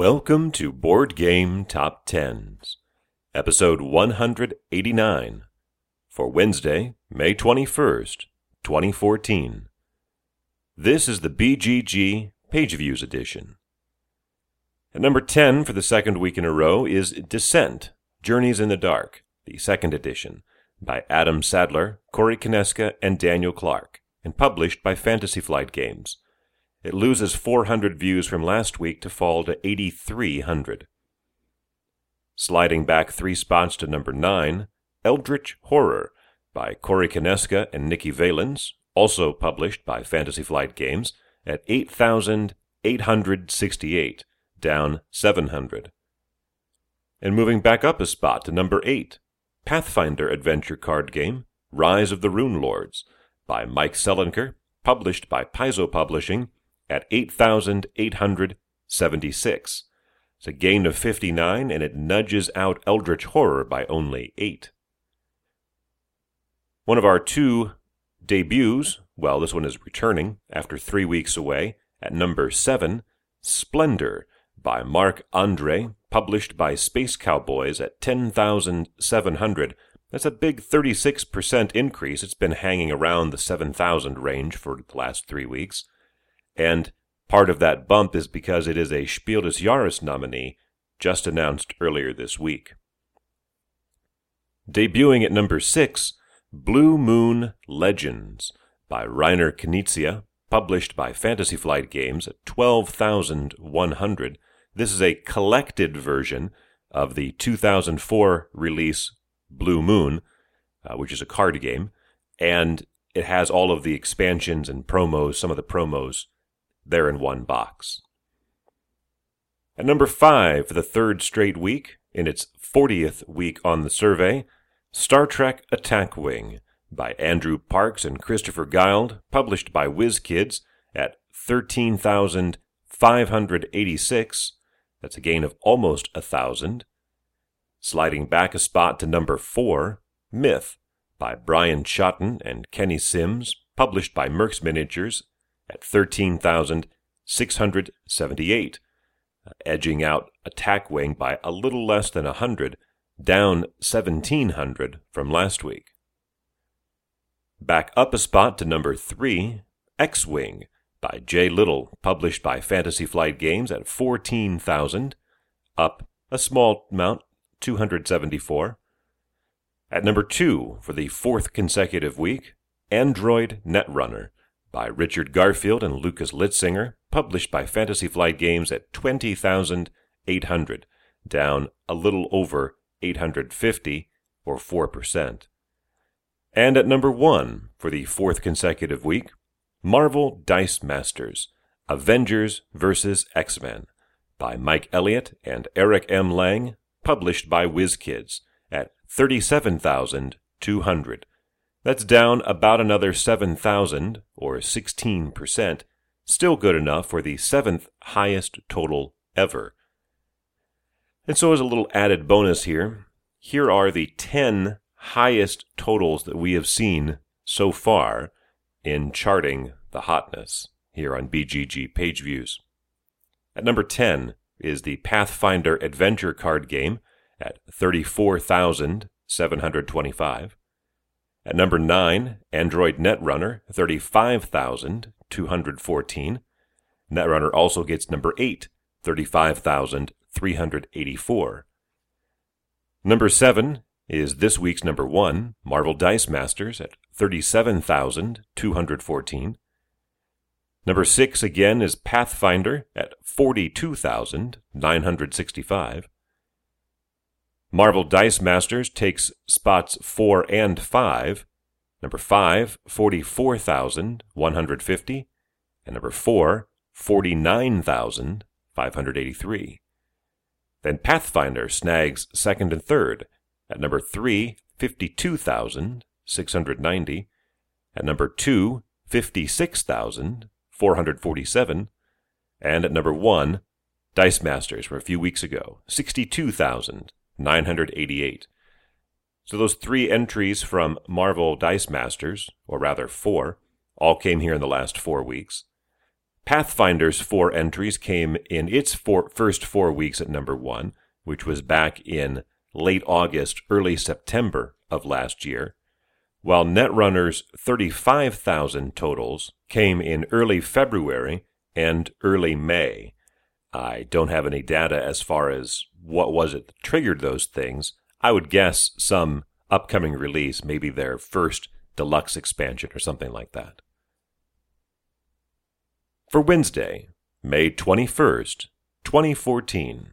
Welcome to Board Game Top Tens, episode 189, for Wednesday, May 21st, 2014. This is the BGG Page Views edition. At number 10 for the second week in a row is Descent Journeys in the Dark, the second edition, by Adam Sadler, Corey Konieczka, and Daniel Clark, and published by Fantasy Flight Games. It loses 400 views from last week to fall to 8,300. Sliding back three spots to number 9, Eldritch Horror by Corey Konieczka and Nikki Valens, also published by Fantasy Flight Games, at 8,868, down 700. And moving back up a spot to number 8, Pathfinder adventure card game, Rise of the Runelords, by Mike Selinker, published by Paizo Publishing, at 8,876. It's a gain of 59, and it nudges out Eldritch Horror by only 8. One of our two debuts, well, this one is returning after three weeks away, at number 7, Splendor by Marc Andre, published by Space Cowboys at 10,700. That's a big 36% increase. It's been hanging around the 7,000 range for the last three weeks. And part of that bump is because it is a Spiel des Jahres nominee just announced earlier this week. Debuting at number 6, Blue Moon Legends by Reiner Knizia, published by Fantasy Flight Games at 12,100. This is a collected version of the 2004 release Blue Moon, uh, which is a card game, and it has all of the expansions and promos, some of the promos there in one box. At number five, for the third straight week, in its 40th week on the survey, Star Trek Attack Wing by Andrew Parks and Christopher Guild, published by WizKids at 13,586. That's a gain of almost a thousand. Sliding back a spot to number four, Myth by Brian Shotton and Kenny Sims, published by Mercs Miniatures at 13,678, uh, edging out Attack Wing by a little less than 100, down 1,700 from last week. Back up a spot to number 3, X Wing by Jay Little, published by Fantasy Flight Games at 14,000, up a small amount, 274. At number 2, for the fourth consecutive week, Android Netrunner by Richard Garfield and Lukas Litzsinger, published by Fantasy Flight Games at 20,800, down a little over 850 or 4%. And at number 1 for the fourth consecutive week, Marvel Dice Masters Avengers vs. X-Men by Mike Elliott and Eric M. Lang, published by WizKids at 37,200. That's down about another 7,000, or 16%, still good enough for the seventh highest total ever. And so, as a little added bonus here, here are the 10 highest totals that we have seen so far in charting the hotness here on BGG page views. At number 10 is the Pathfinder Adventure card game at 34,725. At number 9, Android Netrunner, 35,214. Netrunner also gets number 8, 35,384. Number 7 is this week's number 1, Marvel Dice Masters, at 37,214. Number 6 again is Pathfinder at 42,965. Marvel Dice Masters takes spots 4 and 5. Number 5, 44,150. And number 4, 49,583. Then Pathfinder snags second and third. At number 3, 52,690. At number 2, 56,447. And at number 1, Dice Masters from a few weeks ago, 62,000. 988. So those three entries from Marvel Dice Masters, or rather four, all came here in the last four weeks. Pathfinder's four entries came in its first four weeks at number one, which was back in late August, early September of last year, while Netrunner's 35,000 totals came in early February and early May. I don't have any data as far as what was it that triggered those things. I would guess some upcoming release, maybe their first deluxe expansion or something like that. For Wednesday, May 21st, 2014.